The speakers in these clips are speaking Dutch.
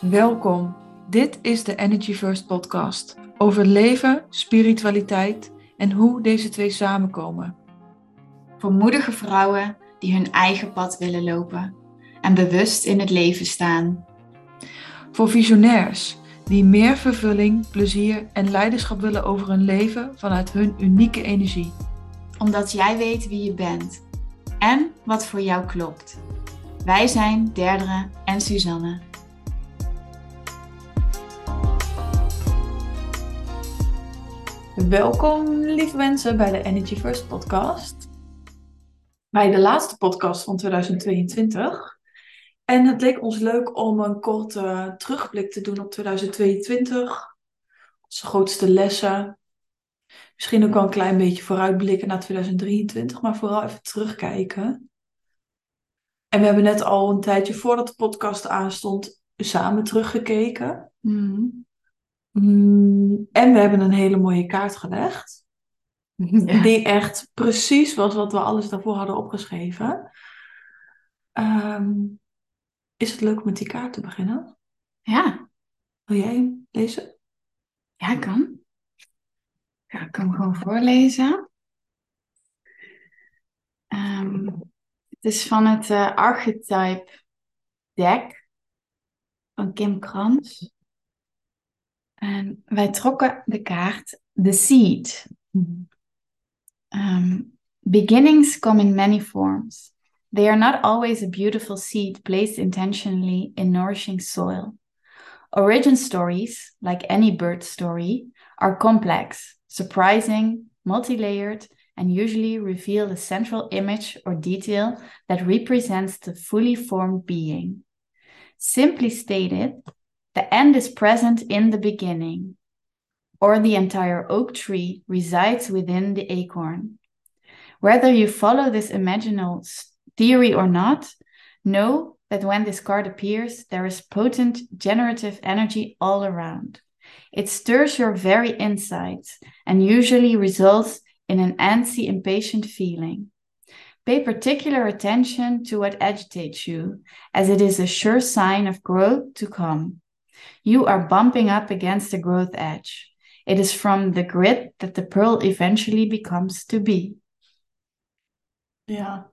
Welkom. Dit is de Energy First podcast over leven, spiritualiteit en hoe deze twee samenkomen. Voor moedige vrouwen die hun eigen pad willen lopen en bewust in het leven staan. Voor visionairs die meer vervulling, plezier en leiderschap willen over hun leven vanuit hun unieke energie. Omdat jij weet wie je bent en wat voor jou klopt. Wij zijn Derdere en Suzanne. Welkom, lieve mensen, bij de Energy First podcast. Bij de laatste podcast van 2022. En het leek ons leuk om een korte terugblik te doen op 2022. Onze grootste lessen. Misschien ook wel een klein beetje vooruitblikken naar 2023, maar vooral even terugkijken. En we hebben net al een tijdje voordat de podcast aanstond samen teruggekeken. Mm. Mm, en we hebben een hele mooie kaart gelegd. Ja. Die echt precies was wat we alles daarvoor hadden opgeschreven. Ehm, is het leuk om met die kaart te beginnen? ja, Wil jij lezen? ja, kan. Ja, ik kan hem gewoon voorlezen. Ehm, het is van het eh, Archetype Deck van Kim Krans. En wij trokken de kaart The Seed. Um, beginnings come in many forms. They are not always a beautiful seed placed intentionally in nourishing soil. Origin stories, like any bird story, are complex, surprising, multi layered, and usually reveal a central image or detail that represents the fully formed being. Simply stated, the end is present in the beginning, or the entire oak tree resides within the acorn. Whether you follow this imaginal theory or not, know that when this card appears, there is potent generative energy all around. It stirs your very insides and usually results in an antsy, impatient feeling. Pay particular attention to what agitates you, as it is a sure sign of growth to come. You are bumping up against the growth edge. It is from the grit that the pearl eventually becomes to be. Ja.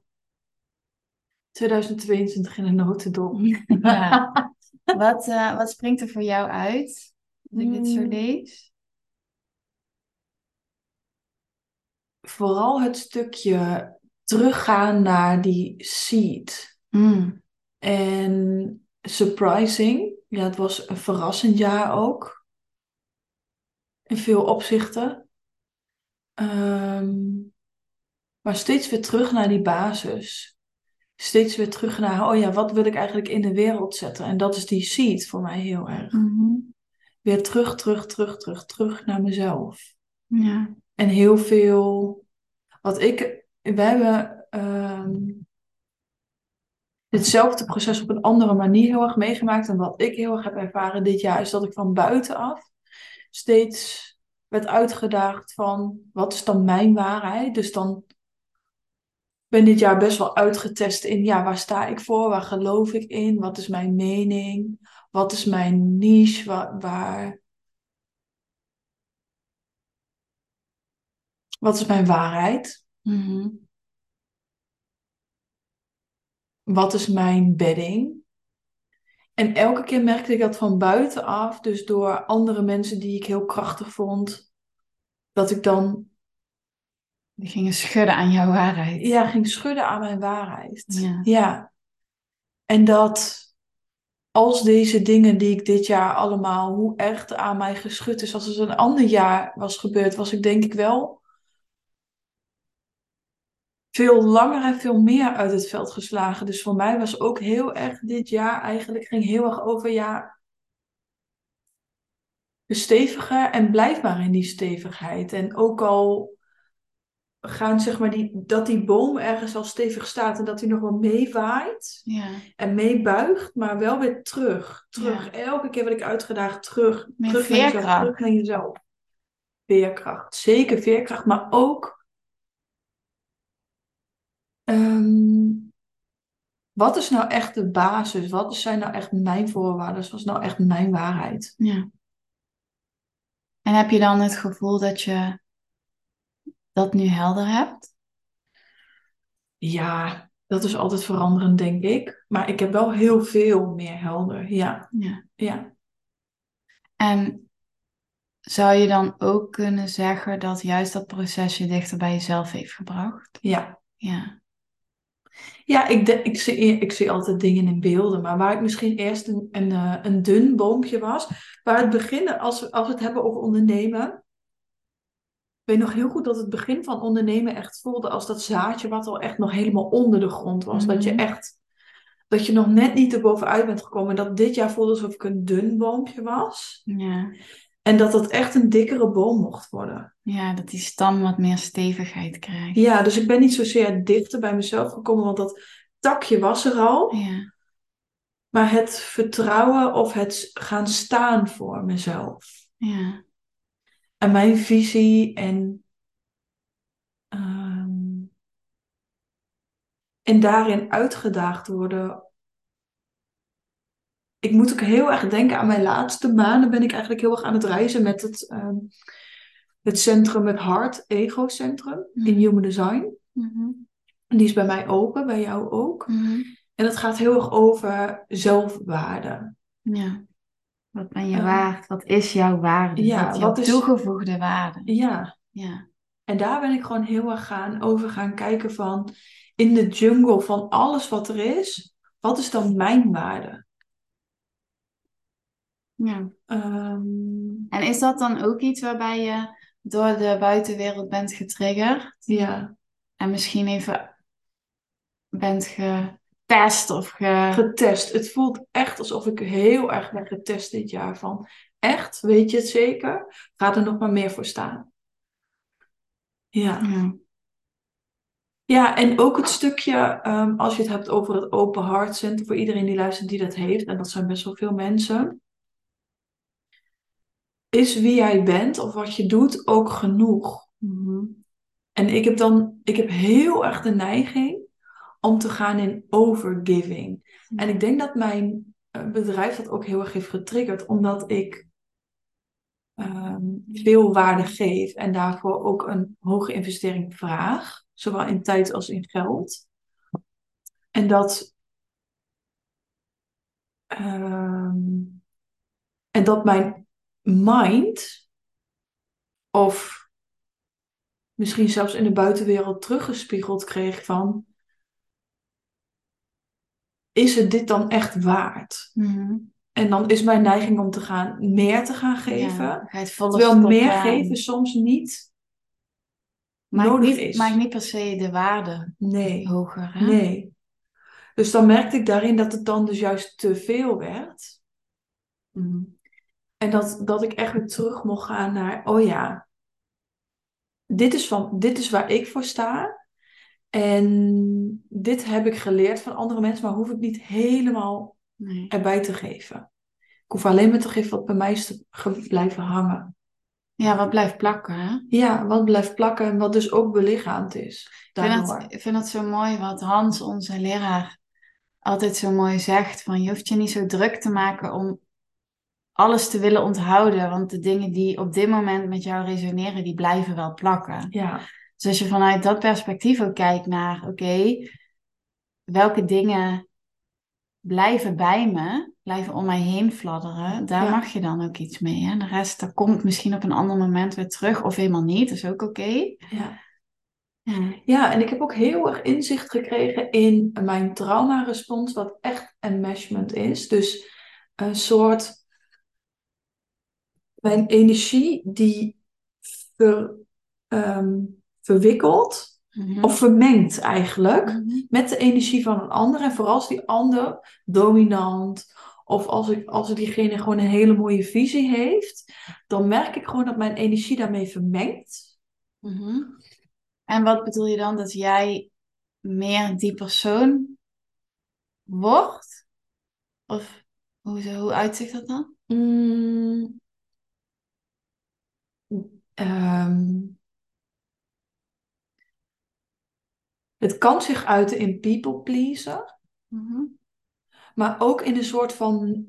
2022 in een notendop. Ja. Wat, eh, wat springt er voor jou uit als ik dit zo Hmm. lees? Vooral het stukje teruggaan naar die seed. Mm. En surprising. Ja, het was een verrassend jaar ook. In veel opzichten. Ehm, maar steeds weer terug naar die basis. Steeds weer terug naar, oh ja, wat wil ik eigenlijk in de wereld zetten? En dat is die seed voor mij heel erg. Mhm. Weer terug, terug, terug, terug, terug naar mezelf. Ja. En heel veel, wat ik, we hebben ehm, ditzelfde proces op een andere manier heel erg meegemaakt. En wat ik heel erg heb ervaren dit jaar, is dat ik van buitenaf steeds werd uitgedaagd van, wat is dan mijn waarheid? Dus dan ben dit jaar best wel uitgetest in, ja, waar sta ik voor? Waar geloof ik in? Wat is mijn mening? Wat is mijn niche? Waar, waar... Wat is mijn waarheid? Mhm. Wat is mijn bedding? En elke keer merkte ik dat van buitenaf, dus door andere mensen die ik heel krachtig vond, dat ik dan Die gingen schudden aan jouw waarheid. ja, ging schudden aan mijn waarheid. Ja. Ja. En dat als deze dingen die ik dit jaar allemaal, hoe echt aan mij geschud is, als het een ander jaar was gebeurd, was ik denk ik wel veel langer en veel meer uit het veld geslagen. Dus voor mij was ook heel erg dit jaar eigenlijk, ging heel erg over, ja, bestevigen en blijf maar in die stevigheid. En ook al gaan, zeg maar, die, dat die boom ergens al stevig staat en dat hij nog wel meewaait Ja. en meebuigt, maar wel weer terug. Terug. Elke keer word ik uitgedaagd, terug. Terug naar jezelf, terug naar jezelf. Veerkracht. Zeker veerkracht, maar ook ehm, wat is nou echt de basis? Wat zijn nou echt mijn voorwaarden? Wat is nou echt mijn waarheid? Ja. En heb je dan het gevoel dat je dat nu helder hebt? Ja, dat is altijd veranderend, denk ik. Maar ik heb wel heel veel meer helder. Ja, Ja. ja. En zou je dan ook kunnen zeggen dat juist dat proces je dichter bij jezelf heeft gebracht? Ja, Ja. Ja ik, de- ik, zie, ik zie altijd dingen in beelden. Maar waar ik misschien eerst een, een, eh, een dun boompje was. Waar het begin, als we, als we het hebben over ondernemen. Ik weet nog heel goed dat het begin van ondernemen echt voelde als dat zaadje wat al echt nog helemaal onder de grond was. Dat je Mhm. echt, dat je nog net niet erbovenuit bent gekomen. En dat dit jaar voelde alsof ik een dun boompje was. Ja. En dat het echt een dikkere boom mocht worden. Ja, dat die stam wat meer stevigheid krijgt. Ja, dus ik ben niet zozeer dichter bij mezelf gekomen, want dat takje was er al. Ja. Maar het vertrouwen of het gaan staan voor mezelf. Ja. En mijn visie en, ehm, en daarin uitgedaagd worden. Ik moet ook heel erg denken aan mijn laatste maanden. Ben ik eigenlijk heel erg aan het reizen met het, ehm, het centrum, het Heart Ego Centrum in Mhm. Human Design. Mhm. Die is bij mij open, bij jou ook. Mhm. En het gaat heel erg over zelfwaarde. Ja. Wat ben je Eh, waard? Wat is jouw waarde? ja, wat is wat is- toegevoegde waarde? Ja, Ja. en daar ben ik gewoon heel erg gaan over gaan kijken van in de jungle van alles wat er is, wat is dan mijn waarde? Ja. Ehm, En is dat dan ook iets waarbij je door de buitenwereld bent getriggerd? ja, En misschien even bent getest of ge... getest. Het voelt echt alsof ik heel erg ben getest dit jaar van echt, weet je het zeker? Ga er nog maar meer voor staan. Ja. Ja. Ja, en ook het stukje, ehm, als je het hebt over het Open Heart Center, voor iedereen die luistert die dat heeft, en dat zijn best wel veel mensen, is wie jij bent of wat je doet ook genoeg? Mhm. En ik heb dan, ik heb heel erg de neiging om te gaan in overgiving. En ik denk dat mijn eh, bedrijf dat ook heel erg heeft getriggerd, omdat ik ehm, veel waarde geef en daarvoor ook een hoge investering vraag, zowel in tijd als in geld. En dat, ehm, en dat mijn mind, of misschien zelfs in de buitenwereld teruggespiegeld kreeg van, is het dit dan echt waard? Mhm. En dan is mijn neiging om te gaan, meer te gaan geven. Ja, het Terwijl meer aan. geven soms niet maakt nodig niet, is. maakt niet per se de waarde Nee, hoger. Hè? nee. Dus dan merkte ik daarin dat het dan dus juist te veel werd. Mhm. En dat, dat ik echt weer terug mocht gaan naar, oh ja, dit is, van, dit is waar ik voor sta. En dit heb ik geleerd van andere mensen, maar hoef ik niet helemaal Nee. erbij te geven. Ik hoef alleen maar te geven wat bij mij is te blijven hangen. Ja, wat blijft plakken, hè? Ja, wat blijft plakken en wat dus ook belichaamd is. Ik vind, ik vind het zo mooi wat Hans, onze leraar, altijd zo mooi zegt. Van je hoeft je niet zo druk te maken om alles te willen onthouden. Want de dingen die op dit moment met jou resoneren, die blijven wel plakken. Ja, Dus als je vanuit dat perspectief ook kijkt naar, oké, welke dingen blijven bij me, blijven om mij heen fladderen, daar Ja. mag je dan ook iets mee. Hè? De rest, dat komt misschien op een ander moment weer terug of helemaal niet, dat is ook oké. ja. Ja. ja, en ik heb ook heel erg inzicht gekregen in mijn traumarespons, wat echt enmeshment is. Dus een soort mijn energie die ver, ehm, verwikkelt Mhm. of vermengt eigenlijk Mhm. met de energie van een ander. En vooral als die ander dominant of als, ik, als diegene gewoon een hele mooie visie heeft, dan merk ik gewoon dat mijn energie daarmee vermengt. Mhm. En wat bedoel je dan dat jij meer die persoon wordt? Of hoe, hoe uitzicht dat dan? Mm. Ehm. het kan zich uiten in people pleaser. Mhm. Maar ook in een soort van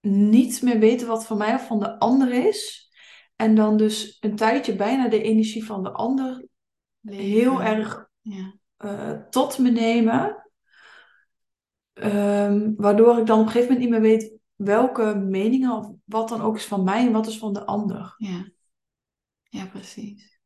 niet meer weten wat van mij of van de ander is. En dan dus een tijdje bijna de energie van de ander heel Leven. erg Ja. eh, tot me nemen. Ehm, waardoor ik dan op een gegeven moment niet meer weet welke meningen of wat dan ook is van mij en wat is van de ander. Ja. Ja, precies.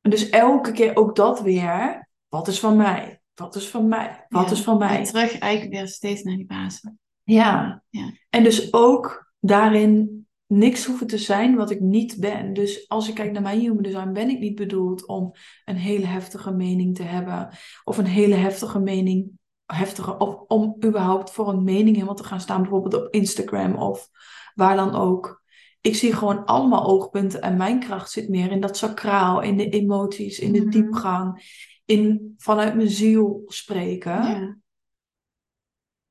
En dus elke keer ook dat weer. Wat is van mij? Wat is van mij? Wat Ja. is van mij? terug eigenlijk weer steeds naar die basis. Ja. Ja. En dus ook daarin niks hoeven te zijn wat ik niet ben. Dus als ik kijk naar mijn human design, ben ik niet bedoeld om een hele heftige mening te hebben. Of een hele heftige mening, heftige, of om überhaupt voor een mening helemaal te gaan staan. Bijvoorbeeld op Instagram of waar dan ook. Ik zie gewoon allemaal oogpunten en mijn kracht zit meer in dat sacraal, in de emoties, in de Mhm. diepgang, in vanuit mijn ziel spreken. Ja.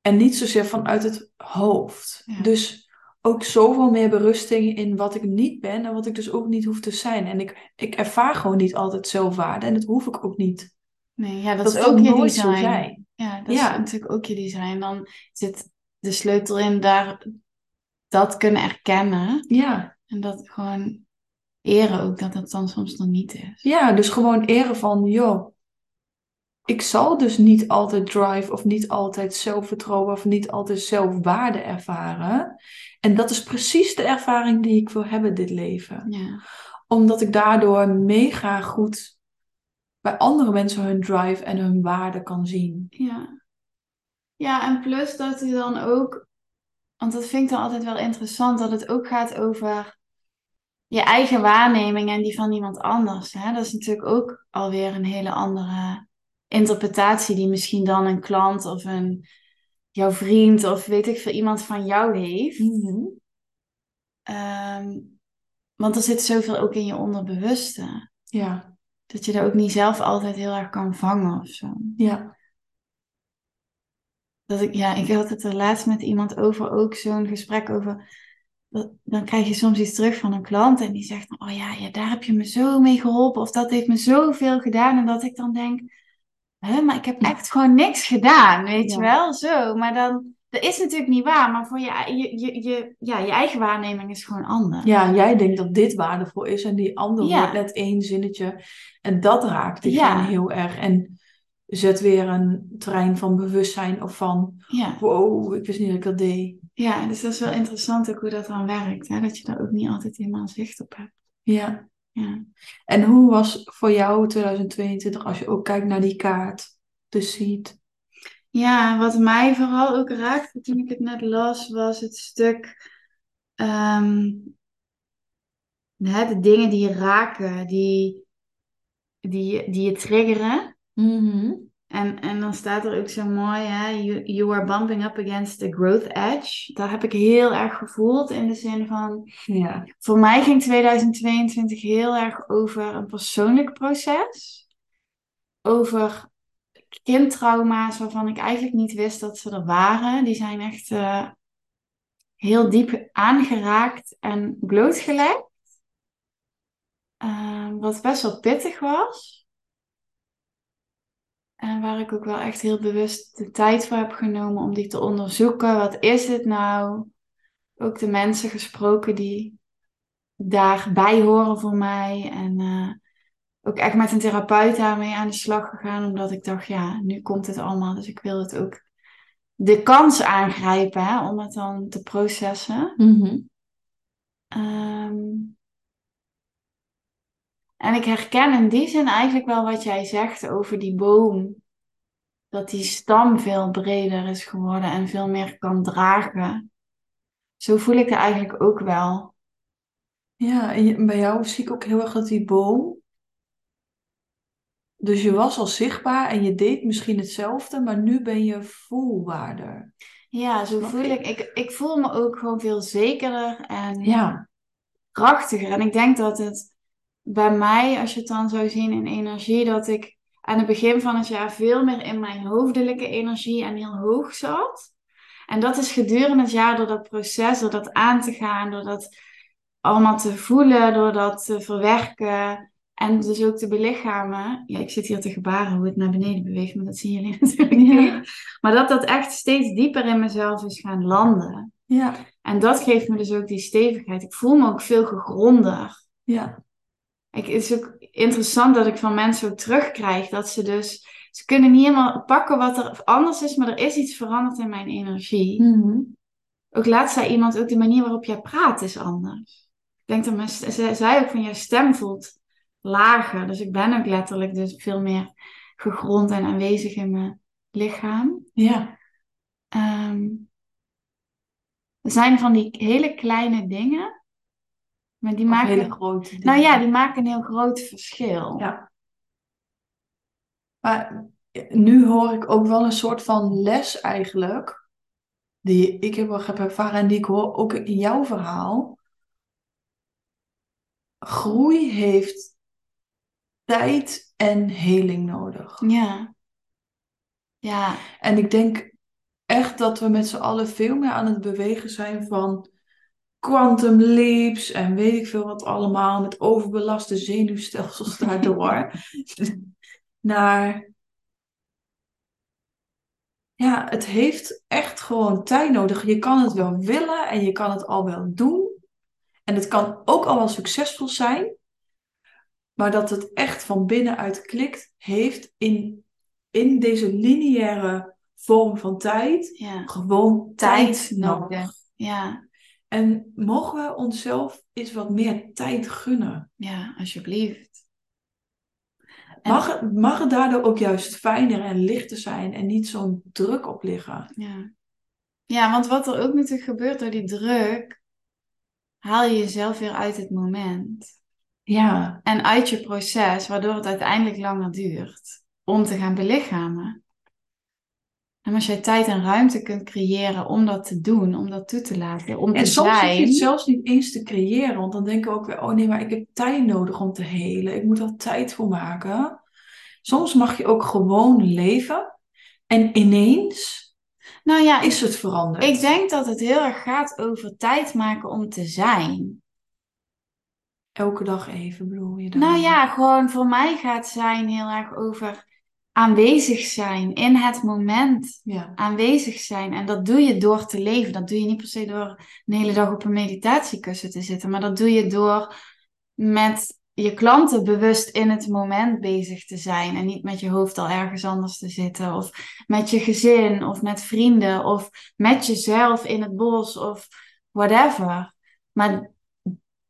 En niet zozeer vanuit het hoofd. Ja. Dus ook zoveel meer berusting in wat ik niet ben en wat ik dus ook niet hoef te zijn. En ik, ik ervaar gewoon niet altijd zelfwaarde en dat hoef ik ook niet. Nee, ja, dat, Dat is ook je design. zijn. Ja, dat Ja. is natuurlijk ook je design. Dan zit de sleutel in daar dat kunnen erkennen. Ja. En dat gewoon eren ook dat het dan soms nog niet is. ja, dus gewoon eren van, joh, ik zal dus niet altijd drive of niet altijd zelfvertrouwen of niet altijd zelfwaarde ervaren. En dat is precies de ervaring die ik wil hebben dit leven. Ja. Omdat ik daardoor mega goed bij andere mensen hun drive en hun waarde kan zien. Ja. Ja, en plus dat u dan ook, want dat vind ik dan altijd wel interessant, dat het ook gaat over je eigen waarneming en die van iemand anders. Hè? Dat is natuurlijk ook alweer een hele andere interpretatie die misschien dan een klant of een jouw vriend of weet ik veel iemand van jou heeft. Ehm, want er zit zoveel ook in je onderbewuste. Ja, Dat je dat ook niet zelf altijd heel erg kan vangen of zo. ja. Dat ik, ja, ik had het er laatst met iemand over, ook zo'n gesprek over. dat- Dan krijg je soms iets terug van een klant en die zegt oh ja, ja, daar heb je me zo mee geholpen of dat heeft me zoveel gedaan. En dat ik dan denk, hè, maar ik heb echt gewoon niks gedaan, weet Ja. je wel, zo. Maar dan, dat is natuurlijk niet waar, maar voor je, je, je, je, ja, je eigen waarneming is gewoon anders. Ja, jij denkt dat dit waardevol is en die ander Ja. hoort net één zinnetje. En dat raakt Ja. heel erg. En zet weer een trein van bewustzijn of van, Ja. wow, ik wist niet dat ik dat deed. ja, dus dat is wel interessant ook hoe dat dan werkt, hè? dat je daar ook niet altijd helemaal zicht op hebt. Ja. Ja. En hoe was voor jou 2022 als je ook kijkt naar die kaart, de seed? Ja, wat mij vooral ook raakte toen ik het net las, was het stuk hè, de dingen die je raken, die, die, die je triggeren. En, en dan staat er ook zo mooi, hè, you, you are bumping up against the growth edge. Dat heb ik heel erg gevoeld in de zin van, Ja. voor mij ging 2022 heel erg over een persoonlijk proces. Over kindtrauma's waarvan ik eigenlijk niet wist dat ze er waren. Die zijn echt eh, heel diep aangeraakt en blootgelegd. Eh, wat best wel pittig was. En waar ik ook wel echt heel bewust de tijd voor heb genomen om die te onderzoeken. Wat is dit nou? Ook de mensen gesproken die daarbij horen voor mij. En eh, ook echt met een therapeut daarmee aan de slag gegaan. Omdat ik dacht, ja, nu komt het allemaal. Dus ik wil het ook de kans aangrijpen hè, om het dan te processen. Ehm, en ik herken in die zin eigenlijk wel wat jij zegt over die boom. Dat die stam veel breder is geworden en veel meer kan dragen. Zo voel ik het eigenlijk ook wel. Ja, en bij jou zie ik ook heel erg dat die boom. Dus je was al zichtbaar en je deed misschien hetzelfde, maar nu ben je voelbaarder. Ja, zo voel ik. ik. Ik voel me ook gewoon veel zekerder en Ja, krachtiger. En ik denk dat het bij mij, als je het dan zou zien in energie, dat ik aan het begin van het jaar veel meer in mijn hoofdelijke energie en heel hoog zat. En dat is gedurende het jaar door dat proces, door dat aan te gaan, door dat allemaal te voelen, door dat te verwerken, En dus ook te belichamen. Ja, ik zit hier te gebaren hoe het naar beneden beweegt, maar dat zien jullie natuurlijk niet. Maar dat dat echt steeds dieper in mezelf is gaan landen. Ja. En dat geeft me dus ook die stevigheid. Ik voel me ook veel gegronder. Ja. Ik, het is ook interessant dat ik van mensen ook terugkrijg dat ze dus. Ze kunnen niet helemaal pakken wat er anders is, maar er is iets veranderd in mijn energie. Mhm. Ook laatst zei iemand, ook de manier waarop jij praat is anders. Ik denk dat mijn, ze zei ook van, jouw stem voelt lager. Dus ik ben ook letterlijk dus veel meer gegrond en aanwezig in mijn lichaam. Ja. Ehm, er zijn van die hele kleine dingen, maar die maken... hele grote dingen. Nou ja, die maken een heel groot verschil. Ja. Maar nu hoor ik ook wel een soort van les eigenlijk, die ik heb, heb ervaren en die ik hoor ook in jouw verhaal. Groei heeft tijd en heling nodig. Ja. Ja. En ik denk echt dat we met z'n allen veel meer aan het bewegen zijn van quantum leaps en weet ik veel wat allemaal, met overbelaste zenuwstelsels daardoor, naar ja, het heeft echt gewoon tijd nodig. Je kan het wel willen en je kan het al wel doen. En het kan ook al wel succesvol zijn. Maar dat het echt van binnenuit klikt, heeft in, in deze lineaire vorm van tijd Ja. gewoon tijd, nodig. nodig. Ja. En mogen we onszelf eens wat meer tijd gunnen? Ja, alsjeblieft. En- Mag het, mag het daardoor ook juist fijner en lichter zijn en niet zo'n druk op liggen? Ja. ja, want wat er ook natuurlijk gebeurt door die druk, haal je jezelf weer uit het moment. Ja, En uit je proces, waardoor het uiteindelijk langer duurt om te gaan belichamen. En als jij tijd en ruimte kunt creëren om dat te doen, om dat toe te laten, om en te soms hoef je zijn. het zelfs niet eens te creëren, want dan denken we ook weer, oh nee, maar ik heb tijd nodig om te helen. Ik moet er tijd voor maken. Soms mag je ook gewoon leven en ineens Nou ja, is het veranderd. ik denk dat het heel erg gaat over tijd maken om te zijn. Elke dag even, bedoel je dan? Nou ja, gewoon voor mij gaat zijn heel erg over aanwezig zijn in het moment. Ja, Aanwezig zijn. En dat doe je door te leven. Dat doe je niet per se door een hele dag op een meditatiekussen te zitten. Maar dat doe je door met je klanten bewust in het moment bezig te zijn. En niet met je hoofd al ergens anders te zitten. Of met je gezin. Of met vrienden. Of met jezelf in het bos. Of whatever. Maar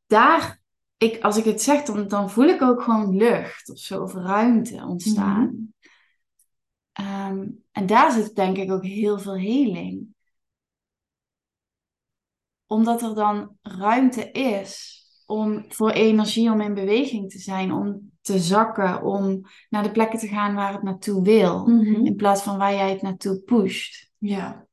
daar, ik, als ik het zeg, dan, dan voel ik ook gewoon lucht of zo. Of ruimte ontstaan. Ehm, en daar zit denk ik ook heel veel heling. Omdat er dan ruimte is om voor energie om in beweging te zijn, om te zakken, om naar de plekken te gaan waar het naartoe wil, Mhm. in plaats van waar jij het naartoe pusht. ja.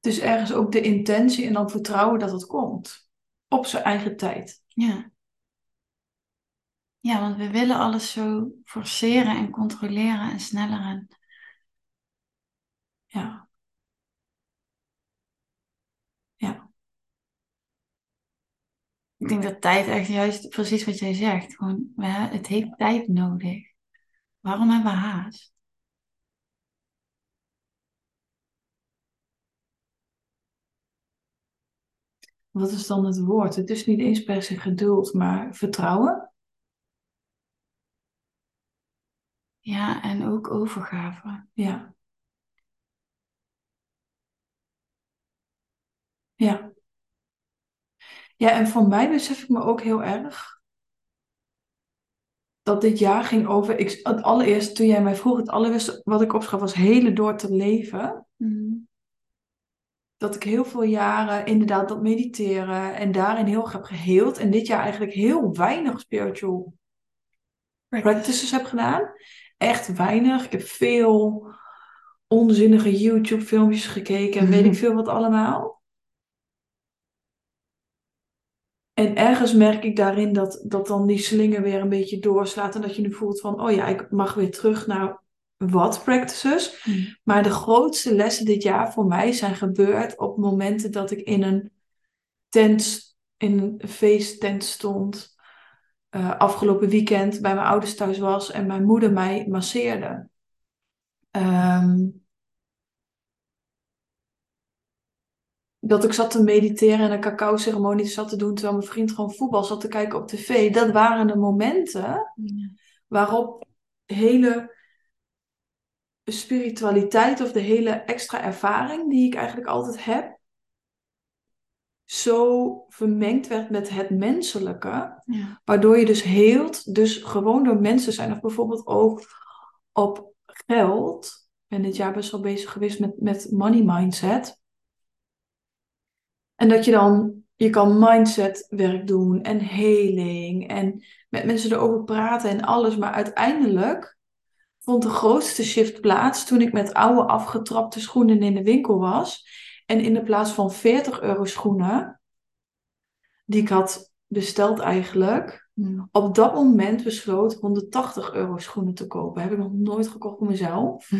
Dus ergens ook de intentie en dan vertrouwen dat het komt. Op zijn eigen tijd. Ja. Ja, want we willen alles zo forceren en controleren en sneller en Ja. Ja. Ik denk dat tijd echt juist precies wat jij zegt. Gewoon, het heeft tijd nodig. Waarom hebben we haast? Wat is dan het woord? Het is niet eens per se geduld, maar vertrouwen. Ja, en ook overgave. Ja. Ja. Ja, en voor mij besef ik me ook heel erg dat dit jaar ging over. Ik, het allereerst, toen jij mij vroeg, het allereerste wat ik opschreef was hele door te leven. Dat ik heel veel jaren inderdaad dat mediteren en daarin heel erg heb geheeld. En dit jaar eigenlijk heel weinig spiritual practices heb gedaan. Echt weinig. Ik heb veel onzinnige YouTube filmpjes gekeken en weet ik veel wat allemaal. En ergens merk ik daarin dat, dat dan die slinger weer een beetje doorslaat. En dat je nu voelt van, oh ja, ik mag weer terug naar wat practices. Mm. Maar de grootste lessen dit jaar voor mij zijn gebeurd op momenten dat ik in een tent in een feesttent stond. Eh, afgelopen weekend bij mijn ouders thuis was en mijn moeder mij masseerde. Ehm, dat ik zat te mediteren en een cacao-ceremonie zat te doen terwijl mijn vriend gewoon voetbal zat te kijken op tv. Dat waren de momenten waarop hele spiritualiteit of de hele extra ervaring die ik eigenlijk altijd heb, zo vermengd werd met het menselijke, Ja. waardoor je dus heelt, dus gewoon door mensen zijn, of bijvoorbeeld ook op geld. Ik ben dit jaar best wel bezig geweest met, met money mindset. En dat je dan, je kan mindset werk doen en heling en met mensen erover praten en alles. Maar uiteindelijk vond de grootste shift plaats toen ik met oude afgetrapte schoenen in de winkel was. En in de plaats van 40 euro schoenen, die ik had besteld eigenlijk, Mm. op dat moment besloot 180 euro schoenen te kopen. Heb ik nog nooit gekocht voor mezelf.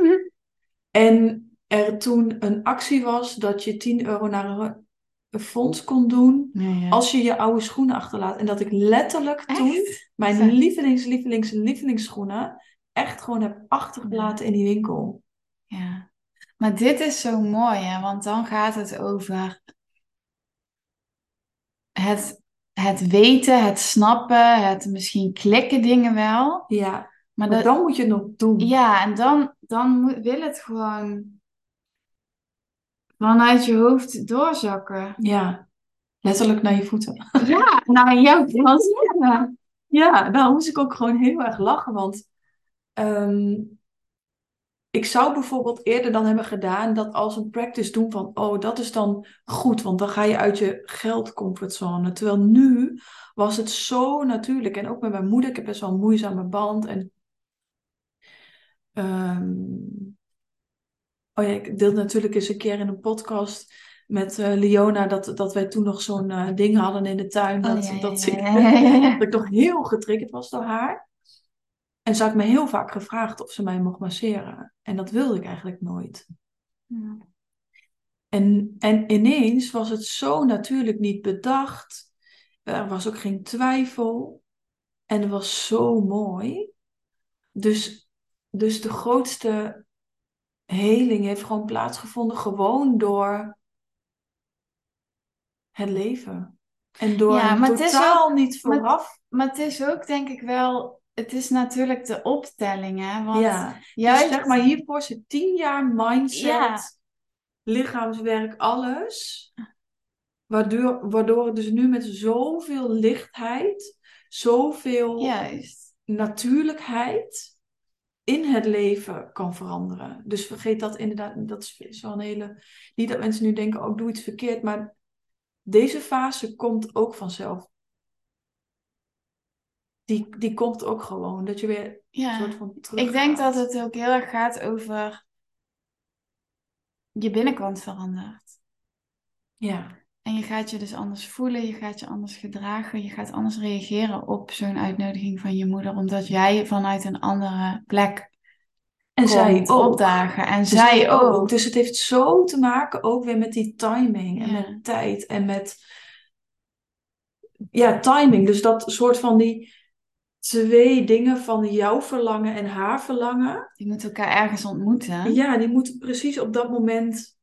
En er toen een actie was dat je 10 euro naar een, een fonds kon doen Ja, ja. als je je oude schoenen achterlaat. En dat ik letterlijk toen mijn Vet. lievelings, lievelings, lievelingsschoenen echt gewoon heb achtergelaten in die winkel. Ja. Maar dit is zo mooi, hè? Want dan gaat het over het, het weten, het snappen, het misschien klikken dingen wel. Ja, Maar dat, dan moet je het nog doen. ja, en dan, dan moet, wil het gewoon vanuit je hoofd doorzakken. Ja, letterlijk naar je voeten. Ja, nou, jouw kans. Ja. Ja, nou moest ik ook gewoon heel erg lachen, want ehm, ik zou bijvoorbeeld eerder dan hebben gedaan dat als een practice doen van, oh, dat is dan goed, want dan ga je uit je geldcomfortzone. Terwijl nu was het zo natuurlijk, en ook met mijn moeder, ik heb best wel een moeizame band. En, ehm, oh ja, ik deelde natuurlijk eens een keer in een podcast met eh, Leona dat, dat wij toen nog zo'n eh, ding hadden in de tuin. Oh, dat, ja, ja, dat, ik, dat nog heel getriggerd was door haar. En ze had me heel vaak gevraagd of ze mij mocht masseren. En dat wilde ik eigenlijk nooit. Ja. En, en ineens was het zo natuurlijk niet bedacht. Er was ook geen twijfel. En het was zo mooi. Dus, dus de grootste heling heeft gewoon plaatsgevonden. Gewoon door het leven. En door Ja, maar het is totaal niet maar- vooraf. Maar het is ook, denk ik wel, het is natuurlijk de optelling, hè? Want ja. juist, Dus zeg maar hiervoor zit tien jaar mindset, Ja. lichaamswerk, alles. Waardoor, waardoor het dus nu met zoveel lichtheid, zoveel juist. natuurlijkheid in het leven kan veranderen. Dus vergeet dat inderdaad, dat is- is wel een hele... Niet dat mensen nu denken, oh, ik doe iets verkeerd, maar deze fase komt ook vanzelf. Die, die komt ook gewoon, dat je weer een Ja. soort van terug Ik denk dat het ook heel erg gaat over je binnenkant verandert. Ja. En je gaat je dus anders voelen, je gaat je anders gedragen, je gaat anders reageren op zo'n uitnodiging van je moeder, omdat jij vanuit een andere plek En zij ook. opdagen. En Dus zij ook. Dus het heeft zo te maken ook weer met die timing en Ja. met tijd en met ja, timing. Dus dat soort van die twee dingen van jouw verlangen en haar verlangen. Die moeten elkaar ergens ontmoeten. Ja, die moeten precies op dat moment,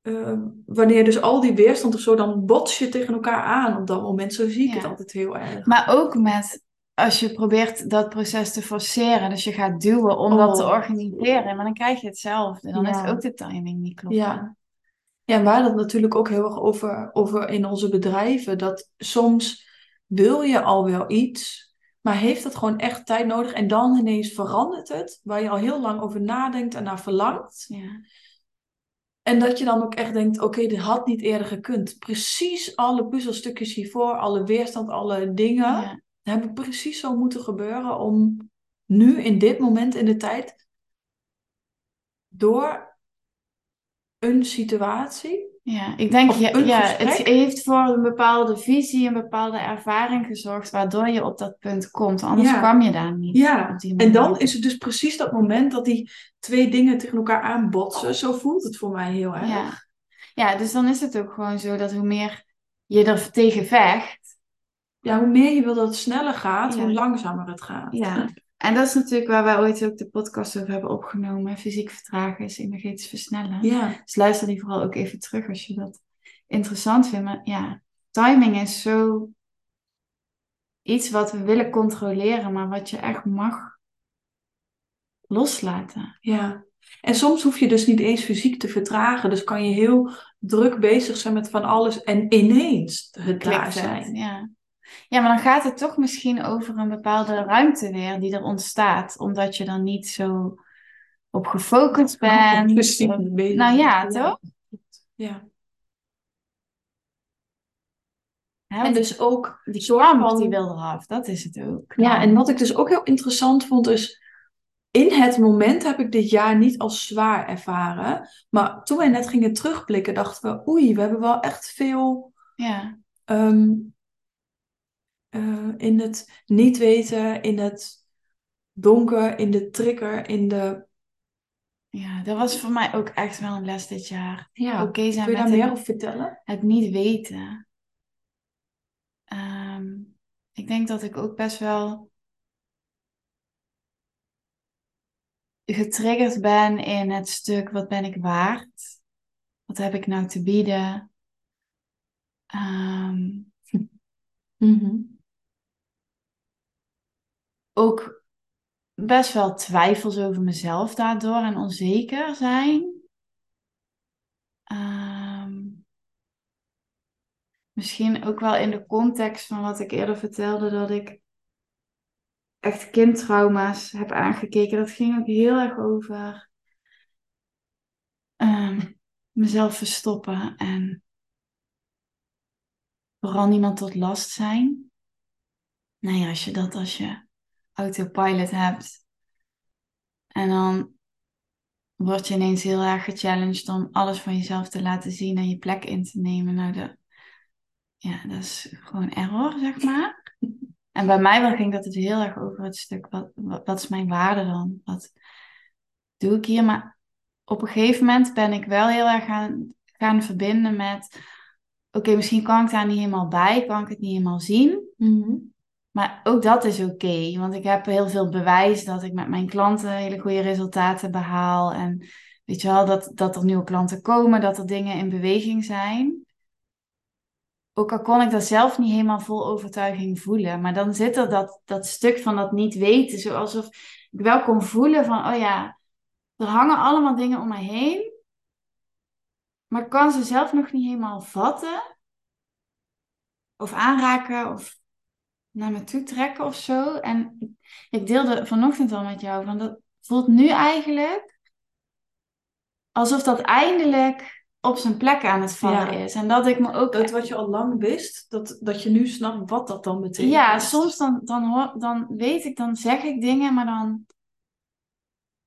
eh, wanneer dus al die weerstand of zo, dan bots je tegen elkaar aan op dat moment. Zo zie ik Ja. het altijd heel erg. Maar ook met als je probeert dat proces te forceren, dus je gaat duwen om dat te Oh. organiseren, maar dan krijg je hetzelfde. Dan Ja. is ook de timing niet klopt. Ja. Ja, en hadden het natuurlijk ook heel erg over, over in onze bedrijven. Dat soms wil je al wel iets, maar heeft het gewoon echt tijd nodig. En dan ineens verandert het, waar je al heel lang over nadenkt en naar verlangt. Ja. En dat je dan ook echt denkt, oké, dit had niet eerder gekund. Precies alle puzzelstukjes hiervoor, alle weerstand, alle dingen, Ja. hebben precies zo moeten gebeuren om nu in dit moment in de tijd door een situatie Ja, ik denk, ja, ja, het heeft voor een bepaalde visie, een bepaalde ervaring gezorgd, waardoor je op dat punt komt. Anders Ja. kwam je daar niet. Ja, en dan is het dus precies dat moment dat die twee dingen tegen elkaar aanbotsen. Zo voelt het voor mij heel erg. Ja. ja, dus dan is het ook gewoon zo dat hoe meer je er tegen vecht. Ja, hoe meer je wil dat het sneller gaat, Ja. hoe langzamer het gaat. Ja. En dat is natuurlijk waar wij ooit ook de podcast over hebben opgenomen. Fysiek vertragen is energetisch versnellen. Ja. Dus luister die vooral ook even terug als je dat interessant vindt. Maar ja, timing is zo iets wat we willen controleren, maar wat je echt mag loslaten. Ja. En soms hoef je dus niet eens fysiek te vertragen. Dus kan je heel druk bezig zijn met van alles en ineens het daar zijn. Ja. Ja, maar dan gaat het toch misschien over een bepaalde ruimte weer die er ontstaat, omdat je dan niet zo op gefocust bent. Precies, nou ja, toch? Ja. En dus ook die kramp van- die wil eraf, dat is het ook. Ja, en wat ik dus ook heel interessant vond is, in het moment heb ik dit jaar niet als zwaar ervaren. Maar toen wij net gingen terugblikken, dachten we, oei, we hebben wel echt veel Ja, ehm, eh, in het niet weten, in het donker, in de trigger, in de... ja, dat was voor mij ook echt wel een les dit jaar. Ja, Oké zijn kun je daar meer over vertellen? het niet weten. Ehm, ik denk dat ik ook best wel getriggerd ben in het stuk wat ben ik waard? Wat heb ik nou te bieden? Ehm, ook best wel twijfels over mezelf daardoor en onzeker zijn. Ehm, misschien ook wel in de context van wat ik eerder vertelde, dat ik echt kindtrauma's heb aangekeken. Dat ging ook heel erg over ehm, mezelf verstoppen en vooral niemand tot last zijn. Nou ja, als je dat als je autopilot hebt en dan word je ineens heel erg gechallenged om alles van jezelf te laten zien en je plek in te nemen. Nou, de, ja, dat is gewoon error, zeg maar. En bij mij ging dat het heel erg over het stuk, wat, wat, is mijn waarde dan? Wat doe ik hier? Maar op een gegeven moment ben ik wel heel erg gaan, gaan verbinden met, oké, misschien kan ik daar niet helemaal bij, kan ik het niet helemaal zien. Maar ook dat is oké, want ik heb heel veel bewijs dat ik met mijn klanten hele goede resultaten behaal. En weet je wel, dat, dat er nieuwe klanten komen, dat er dingen in beweging zijn. Ook al kon ik dat zelf niet helemaal vol overtuiging voelen, maar dan zit er dat, dat stuk van dat niet weten, zo alsof ik wel kon voelen van, oh ja, er hangen allemaal dingen om mij heen, maar ik kan ze zelf nog niet helemaal vatten of aanraken of naar me toe trekken of zo. En ik, ik deelde vanochtend al met jou van dat voelt nu eigenlijk alsof dat eindelijk op zijn plek aan het vallen Ja. is. En dat ik me ook. Dat wat je al lang wist, dat, dat je nu snapt wat dat dan betekent. ja, soms dan, dan, hoor, dan weet ik, dan zeg ik dingen, maar dan,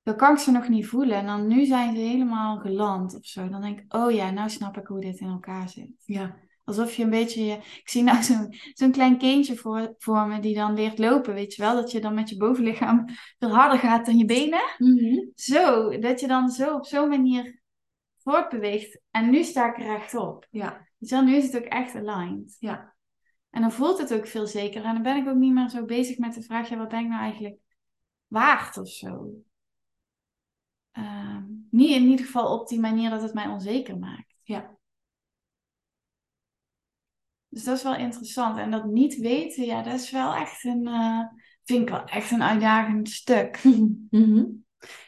dan kan ik ze nog niet voelen. En dan nu zijn ze helemaal geland of zo. Dan denk ik, oh ja, nou snap ik hoe dit in elkaar zit. Ja. Alsof je een beetje, je, ik zie nou zo'n zo'n klein kindje voor, voor me die dan leert lopen, weet je wel? Dat je dan met je bovenlichaam veel harder gaat dan je benen. Zo, dat je dan zo op zo'n manier voortbeweegt. En nu sta ik rechtop. Ja. Wel, nu is het ook echt aligned. Ja. En dan voelt het ook veel zeker. En dan ben ik ook niet meer zo bezig met de vraag, ja, wat ben ik nou eigenlijk waard of zo? Ehm, niet in ieder geval op die manier dat het mij onzeker maakt. Ja. Dus dat is wel interessant. En dat niet weten, ja, dat is wel echt een, eh, vind ik wel echt een uitdagend stuk.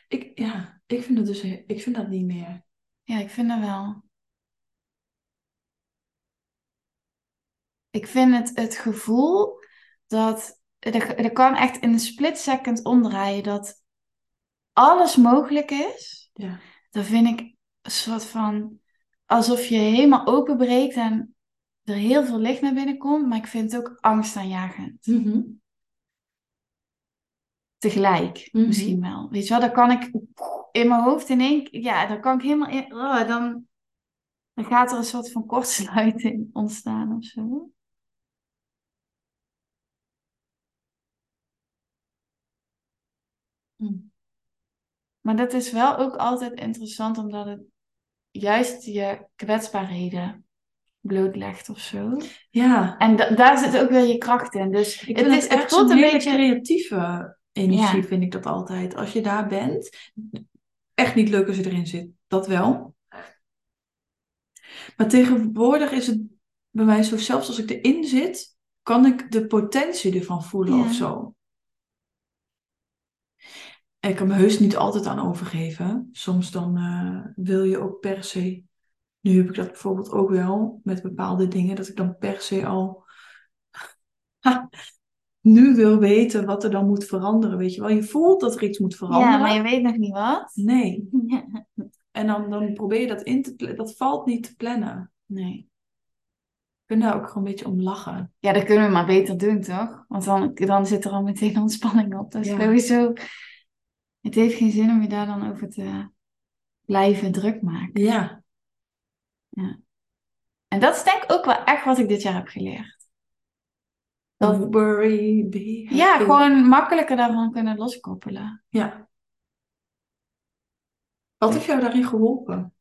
Ik, ja, ik vind het dus, ik vind dat niet meer. Ja, ik vind dat wel. Ik vind het, het gevoel dat, er, er kan echt in een split second omdraaien dat alles mogelijk is. Ja. Dat vind ik een soort van, alsof je helemaal openbreekt en er heel veel licht naar binnen komt. Maar ik vind het ook angstaanjagend. Tegelijk, Mhm. misschien wel. Weet je wel, dan kan ik in mijn hoofd in één keer, ja, dan kan ik helemaal in, oh, dan, dan gaat er een soort van kortsluiting ontstaan of zo. Mm. Maar dat is wel ook altijd interessant, omdat het juist je kwetsbaarheden blootlegt of zo. Ja. En da- daar zit ook weer je kracht in. Dus Ik het, vind is, het echt een hele beetje... creatieve energie, Ja. vind ik dat altijd. Als je daar bent, echt niet leuk als je erin zit. Dat wel. Maar tegenwoordig is het bij mij zo, zelfs als ik erin zit, kan ik de potentie ervan voelen Ja. of zo. En ik kan me heus niet altijd aan overgeven. Soms dan eh, wil je ook per se. Nu heb ik dat bijvoorbeeld ook wel met bepaalde dingen, dat ik dan per se al nu wil weten wat er dan moet veranderen. Weet je wel, je voelt dat er iets moet veranderen. Ja, maar je weet nog niet wat. Nee. En dan, dan probeer je dat in te plannen. Dat valt niet te plannen. Nee. Ik ben daar ook gewoon een beetje om lachen. Ja, dat kunnen we maar beter doen, toch? Want dan, dan zit er al meteen ontspanning op. Dus Ja. sowieso, het heeft geen zin om je daar dan over te blijven druk maken. Ja. En dat is denk ik ook wel echt wat ik dit jaar heb geleerd. Dat- worry, be. Ja, gewoon makkelijker daarvan kunnen loskoppelen. Ja. Wat heeft jou daarin geholpen?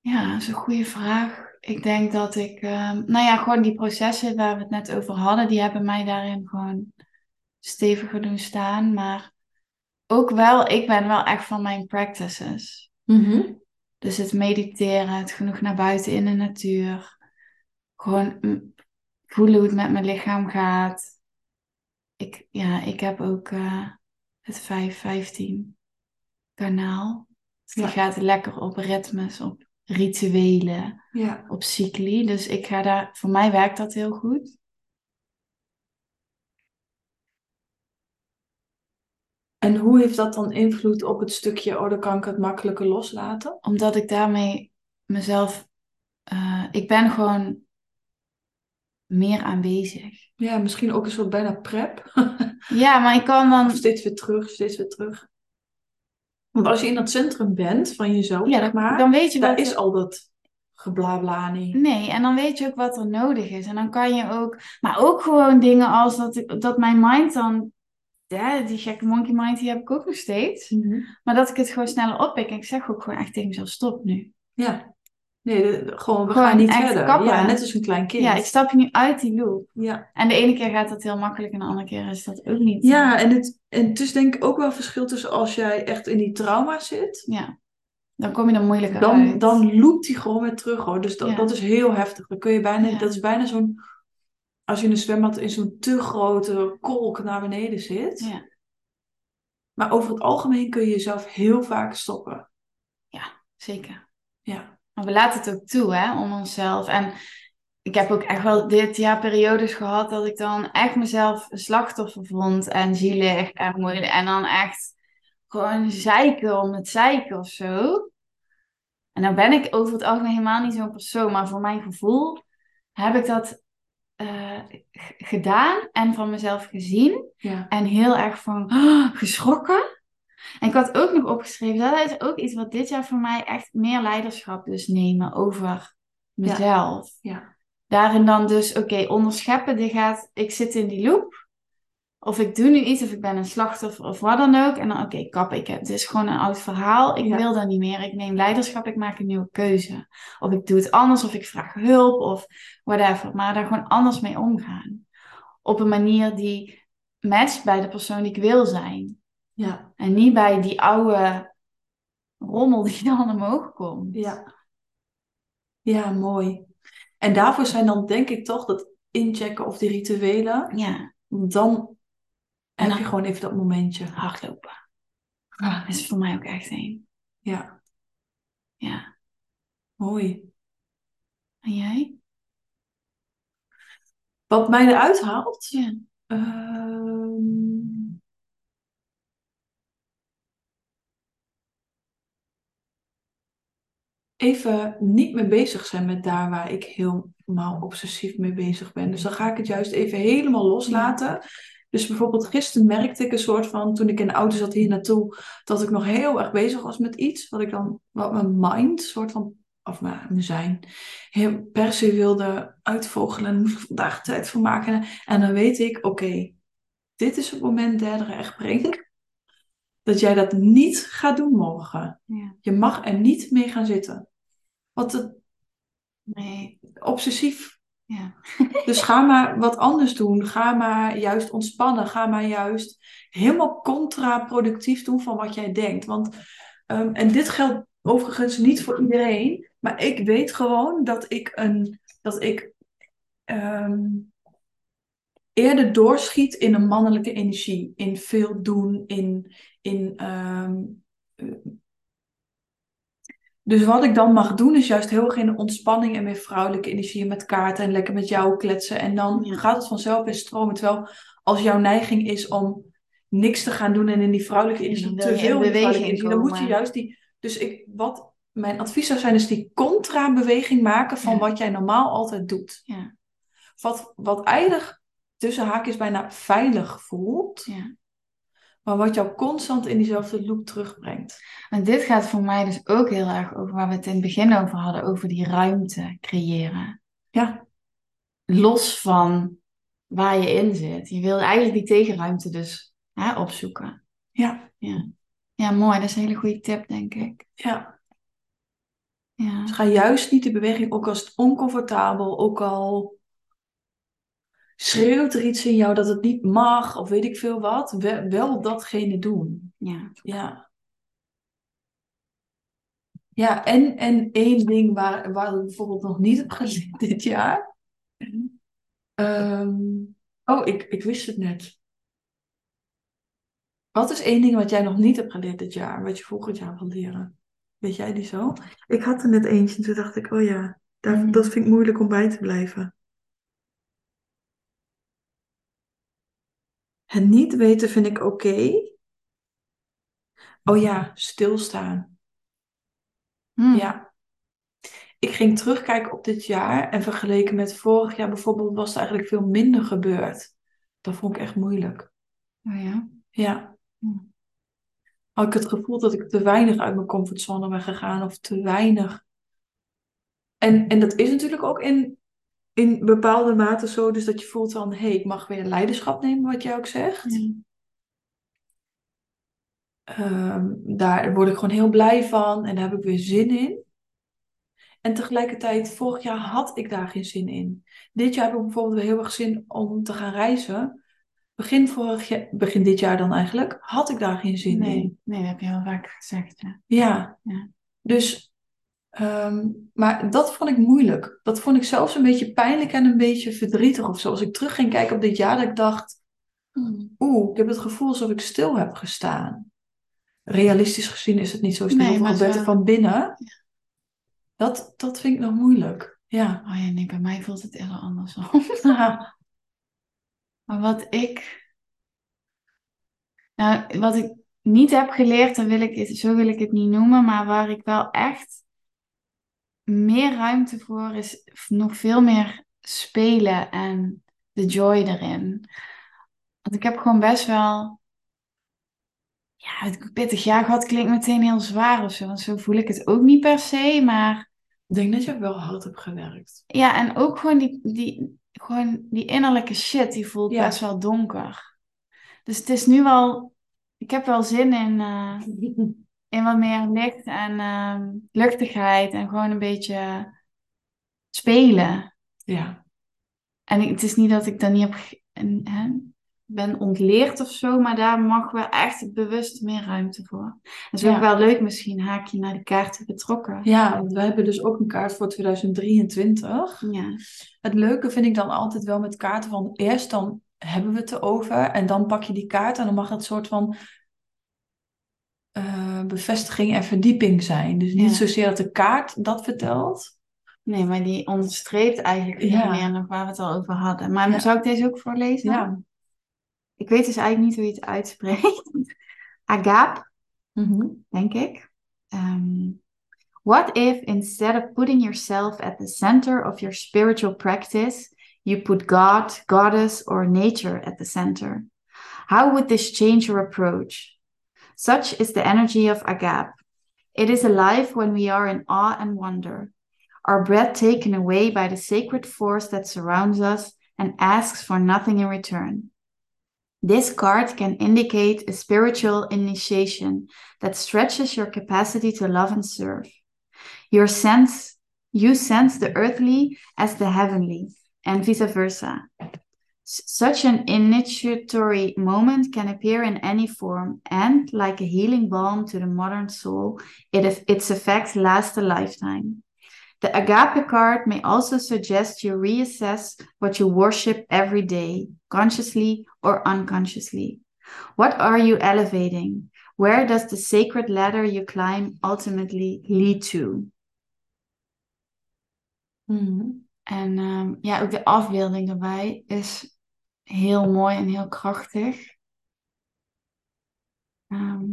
Ja, dat is een goede vraag. Ik denk dat ik, ehm, nou ja, gewoon die processen waar we het net over hadden, die hebben mij daarin gewoon steviger doen staan. Maar ook wel, ik ben wel echt van mijn practices. Dus het mediteren, het genoeg naar buiten in de natuur. Gewoon mm, voelen hoe het met mijn lichaam gaat. Ik, ja, ik heb ook eh, het 515 kanaal. Dus die Ja. gaat lekker op ritmes, op rituelen, Ja. op cycli. Dus ik ga daar, voor mij werkt dat heel goed. En hoe heeft dat dan invloed op het stukje, oh, dan kan ik het makkelijker loslaten? Omdat ik daarmee mezelf, eh, ik ben gewoon meer aanwezig. Ja, misschien ook een soort bijna prep. Ja, maar ik kan dan Of steeds weer terug, steeds weer terug. Want als je in dat centrum bent van jezelf, Ja, maar, Dan weet je daar is er- al dat geblabla niet. Nee, en dan weet je ook wat er nodig is. En dan kan je ook... Maar ook gewoon dingen als dat, dat mijn mind dan... Ja, die gekke monkey mind, die heb ik ook nog steeds. Maar dat ik het gewoon sneller oppik. En ik zeg ook gewoon echt tegen mezelf, stop nu. Ja. Nee, de- gewoon, we Gewoon gaan niet verder. kappen. Ja, net als een klein kind. Ja, ik stap nu uit die loop. ja. En de ene keer gaat dat heel makkelijk en de andere keer is dat ook niet. Ja, en het, en het is denk ik ook wel verschil tussen als jij echt in die trauma zit. Ja. Dan kom je er moeilijker Dan, uit. dan loopt die gewoon weer terug hoor. Dus dat, Ja. dat is heel heftig. Dan kun je bijna, Ja. dat is bijna zo'n, als je in een zwembad in zo'n te grote kolk naar beneden zit. Ja. Maar over het algemeen kun je jezelf heel vaak stoppen. Zeker. Ja. Maar we laten het ook toe, hè, om onszelf. En ik heb ook echt wel dit jaar periodes gehad dat ik dan echt mezelf een slachtoffer vond en zielig en moeilijk. En dan echt gewoon zeiken om het zeiken of zo. En dan ben ik over het algemeen helemaal niet zo'n persoon, maar voor mijn gevoel heb ik dat eh, gedaan en van mezelf gezien. Ja. En heel erg van "Ah, geschrokken. En ik had ook nog opgeschreven, dat is ook iets wat dit jaar voor mij echt meer leiderschap dus nemen over mezelf. Ja. Daarin dan dus, oké, onderscheppen, die gaat, ik zit in die loop. Of ik doe nu iets, of ik ben een slachtoffer, of wat dan ook. En dan, oké, kap ik het. Het is gewoon een oud verhaal. Ik Ja. wil dat niet meer. Ik neem leiderschap, ik maak een nieuwe keuze. Of ik doe het anders, of ik vraag hulp, of whatever. Maar daar gewoon anders mee omgaan. Op een manier die matcht bij de persoon die ik wil zijn. Ja. En niet bij die oude rommel die dan omhoog komt. Ja. Ja, mooi. En daarvoor zijn dan denk ik toch dat inchecken of die rituelen. Ja, Dan En heb je gewoon even dat momentje. hardlopen. Dat is voor mij ook echt één. Ja, Ja. mooi. En jij? Wat mij eruit haalt. Ja. ehm, even niet meer bezig zijn met daar waar ik helemaal obsessief mee bezig ben. Dus dan ga ik het juist even helemaal loslaten. Dus bijvoorbeeld gisteren merkte ik een soort van, toen ik in de auto zat hier naartoe, dat ik nog heel erg bezig was met iets. Wat ik dan, wat mijn mind, soort van, of mijn, zijn, heel per se wilde uitvogelen. En moest ik vandaag tijd voor maken. En dan weet ik, oké, dit is het moment der rechtbreng. dat jij dat niet gaat doen morgen. Ja. Je mag er niet mee gaan zitten. Want het Nee. obsessief. Ja. Dus ga maar wat anders doen. Ga maar juist ontspannen. Ga maar juist helemaal contraproductief doen van wat jij denkt. Want, ehm, en dit geldt overigens niet voor iedereen. Maar ik weet gewoon dat ik een dat ik ehm, eerder doorschiet in een mannelijke energie. In veel doen, in, in ehm, eh, dus wat ik dan mag doen is juist heel erg in de ontspanning en meer vrouwelijke energie en met kaarten en lekker met jou kletsen. En dan Ja. gaat het vanzelf in stromen. Terwijl als jouw neiging is om niks te gaan doen en in die vrouwelijke energie te veel beweging energie, dan moet je juist die... Dus ik, wat mijn advies zou zijn is die contra-beweging maken van Ja. wat jij normaal altijd doet. Ja. Wat, wat eigenlijk tussen haakjes bijna veilig voelt, Ja. Maar wat jou constant in diezelfde loop terugbrengt. En dit gaat voor mij dus ook heel erg over waar we het in het begin over hadden, over die ruimte creëren. Ja, Los van waar je in zit. Je wil eigenlijk die tegenruimte dus hè, opzoeken. ja, Ja. ja, mooi. Dat is een hele goede tip, denk ik. ja. Ja. Dus ga juist niet de beweging, ook als het oncomfortabel, ook al schreeuwt er iets in jou dat het niet mag, of weet ik veel wat, wel, wel datgene doen. Ja. Ja. Ja, en, en één ding waar, waar ik bijvoorbeeld nog niet heb geleerd dit jaar. Ehm, oh, ik, ik wist het net. Wat is één ding wat jij nog niet hebt geleerd dit jaar, wat je volgend jaar wil leren? Weet jij die zo? Ik had er net eentje en toen dacht ik, oh ja, daar, Mm. dat vind ik moeilijk om bij te blijven. Het niet weten vind ik oké. Oh ja, stilstaan. Hm. Ja. Ik ging terugkijken op dit jaar en vergeleken met vorig jaar bijvoorbeeld was er eigenlijk veel minder gebeurd. Dat vond ik echt moeilijk. Oh ja. Ja. Hm. Had ik het gevoel dat ik te weinig uit mijn comfortzone ben gegaan of te weinig. En, en dat is natuurlijk ook in, in bepaalde mate zo, dus dat je voelt van, hé, hey, ik mag weer leiderschap nemen, wat jij ook zegt. Ehm, daar word ik gewoon heel blij van en daar heb ik weer zin in. En tegelijkertijd, vorig jaar had ik daar geen zin in. Dit jaar heb ik bijvoorbeeld weer heel erg zin om te gaan reizen. Begin, vorig jaar, begin dit jaar dan eigenlijk, had ik daar geen zin in. Nee, nee, dat heb je heel vaak gezegd. Ja. Ja. Ja. Dus, ehm, maar dat vond ik moeilijk. Dat vond ik zelfs een beetje pijnlijk en een beetje verdrietig of zo. Als ik terug ging kijken op dit jaar, dat ik dacht, oeh, ik heb het gevoel alsof ik stil heb gestaan. Realistisch gezien is het niet zo stil, Nee, maar het beter wel- van binnen. Dat, dat vind ik nog moeilijk. Ja. Oh ja, nee, bij mij voelt het heel andersom. Ja. Maar wat ik. Nou, wat ik niet heb geleerd, dan wil ik het, zo wil ik het niet noemen, maar waar ik wel echt meer ruimte voor is nog veel meer spelen en de joy erin. Want ik heb gewoon best wel. Ja, het pittig jaar gehad klinkt meteen heel zwaar of zo, want zo voel ik het ook niet per se, maar. Ik denk dat je wel hard hebt gewerkt. Ja, en ook gewoon die, die, gewoon die innerlijke shit, die voelt Ja. best wel donker. Dus het is nu wel, ik heb wel zin in, eh, in wat meer licht en ehm, luchtigheid en gewoon een beetje spelen. Ja. En ik- het is niet dat ik dan niet heb, en, hè, ben ontleerd of zo, maar daar mag wel echt bewust meer ruimte voor. Dat is ook wel leuk misschien, haakje naar de kaarten betrokken. ja, want we hebben dus ook een kaart voor 2023. Ja. Het leuke vind ik dan altijd wel met kaarten van eerst dan hebben we het erover en dan pak je die kaart en dan mag het soort van eh, bevestiging en verdieping zijn. Dus niet Ja. zozeer dat de kaart dat vertelt. Nee, maar die onderstreept eigenlijk Ja. meer nog waar we het al over hadden. Maar Ja. zou ik deze ook voorlezen? Ja. Ik weet dus eigenlijk niet hoe je het uitspreekt. Agape, Mhm. denk ik. Um, what if instead of putting yourself at the center of your spiritual practice, you put God, Goddess, or nature at the center? How would this change your approach? Such is the energy of agape. It is alive when we are in awe and wonder, our breath taken away by the sacred force that surrounds us and asks for nothing in return. This card can indicate a spiritual initiation that stretches your capacity to love and serve. Your sense, you sense the earthly as the heavenly, and vice versa. Such an initiatory moment can appear in any form, and like a healing balm to the modern soul, it, its effects last a lifetime. The agape card may also suggest you reassess what you worship every day, consciously or unconsciously. What are you elevating? Where does the sacred ladder you climb ultimately lead to? Mhm. En ehm, ja, ook de afbeelding erbij is heel mooi en heel krachtig. Ehm,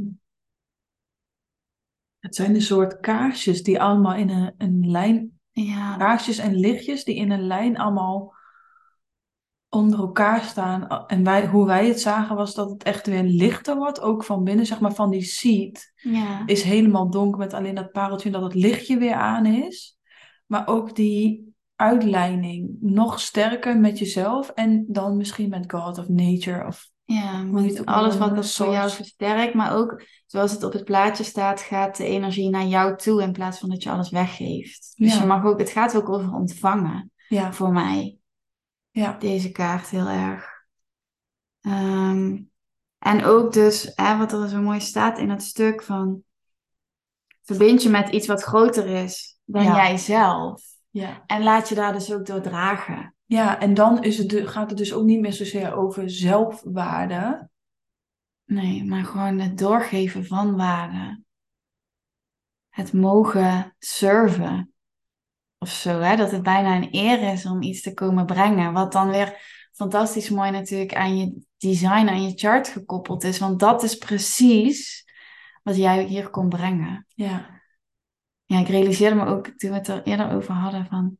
Het zijn een soort kaarsjes die allemaal in een, een lijn, ja, kaarsjes en lichtjes die in een lijn allemaal onder elkaar staan. En wij, hoe wij het zagen was dat het echt weer lichter wordt, ook van binnen, zeg maar van die seed ja, is helemaal donker met alleen dat pareltje dat het lichtje weer aan is. Maar ook die uitlijning nog sterker met jezelf en dan misschien met God of nature of ja. Alles wat dat voor jou versterkt, maar ook zoals het op het plaatje staat, gaat de energie naar jou toe in plaats van dat je alles weggeeft. Dus Ja. je mag ook, het gaat ook over ontvangen ja, voor mij. ja, deze kaart heel erg. Ehm, en ook dus, hè, wat er zo mooi staat in het stuk van... Verbind je met iets wat groter is dan Ja. jijzelf. Ja. En laat je daar dus ook door dragen. Ja, en dan is het, de- gaat het dus ook niet meer zozeer over zelfwaarde. Nee, maar gewoon het doorgeven van waarde. Het mogen serven. Of zo, hè? dat het bijna een eer is om iets te komen brengen. Wat dan weer fantastisch mooi natuurlijk aan je design, aan je chart gekoppeld is. Want dat is precies wat jij hier kon brengen. Ja, Ja, ik realiseerde me ook toen we het er eerder over hadden van...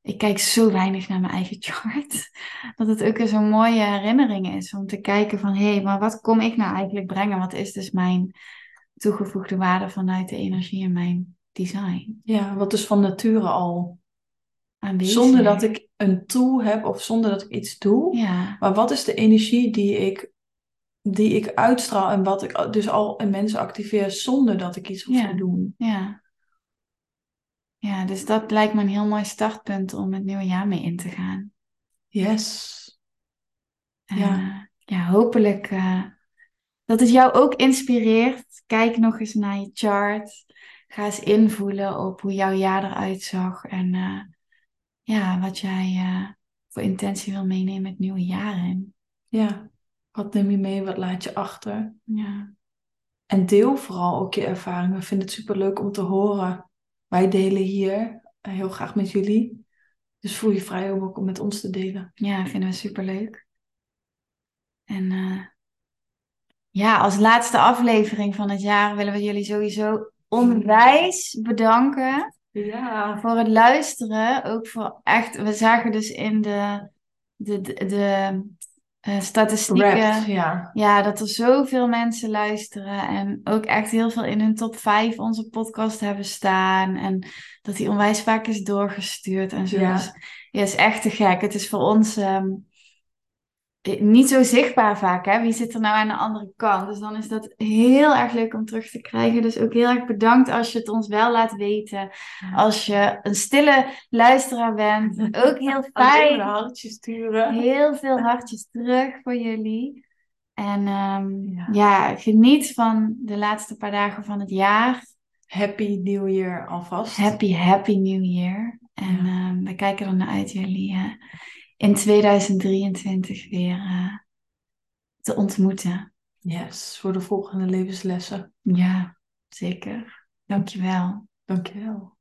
Ik kijk zo weinig naar mijn eigen chart. Dat het ook eens een mooie herinnering is om te kijken van... Hé, hey, maar wat kom ik nou eigenlijk brengen? Wat is dus mijn toegevoegde waarde vanuit de energie in mijn design? ja, wat dus van nature al. Aanwezig. Zonder dat ik een tool heb of zonder dat ik iets doe. Ja, Maar wat is de energie die ik, die ik uitstraal en wat ik dus al in mensen activeer zonder dat ik iets hoef Ja. te doen? ja. Ja, dus dat lijkt me een heel mooi startpunt om het nieuwe jaar mee in te gaan. Yes. En, Ja. eh, ja, hopelijk eh, dat het jou ook inspireert. Kijk nog eens naar je chart. Ga eens invoelen op hoe jouw jaar eruit zag. En eh, ja, wat jij eh, voor intentie wil meenemen het nieuwe jaar in. Ja. Wat neem je mee? Wat laat je achter? Ja, En deel vooral ook je ervaringen. Ik vind het superleuk om te horen. Wij delen hier eh, heel graag met jullie. Dus voel je vrij om ook met ons te delen. ja vinden we superleuk. En eh, ja, als laatste aflevering van het jaar willen we jullie sowieso onwijs bedanken. Ja. voor het luisteren. Ook voor echt, we zagen dus in de, de, de, de eh, statistieken. Ja. Ja, dat er zoveel mensen luisteren. En ook echt heel veel in hun top 5 onze podcast hebben staan. En dat die onwijs vaak is doorgestuurd en zo. Ja. Dus, ja, is echt te gek. Het is voor ons ehm, niet zo zichtbaar vaak. Hè? Wie zit er nou aan de andere kant? Dus dan is dat heel erg leuk om terug te krijgen. Dus ook heel erg bedankt als je het ons wel laat weten. Als je een stille luisteraar bent. Ook heel fijn. hartjes sturen. Heel veel hartjes terug voor jullie. En ehm, Ja. ja. geniet van de laatste paar dagen van het jaar. Happy New Year alvast. Happy, happy New Year. En Ja. ehm, we kijken er naar uit jullie eh, in 2023 weer eh, te ontmoeten. Yes, voor de volgende levenslessen. Ja, zeker. Dankjewel. Dankjewel.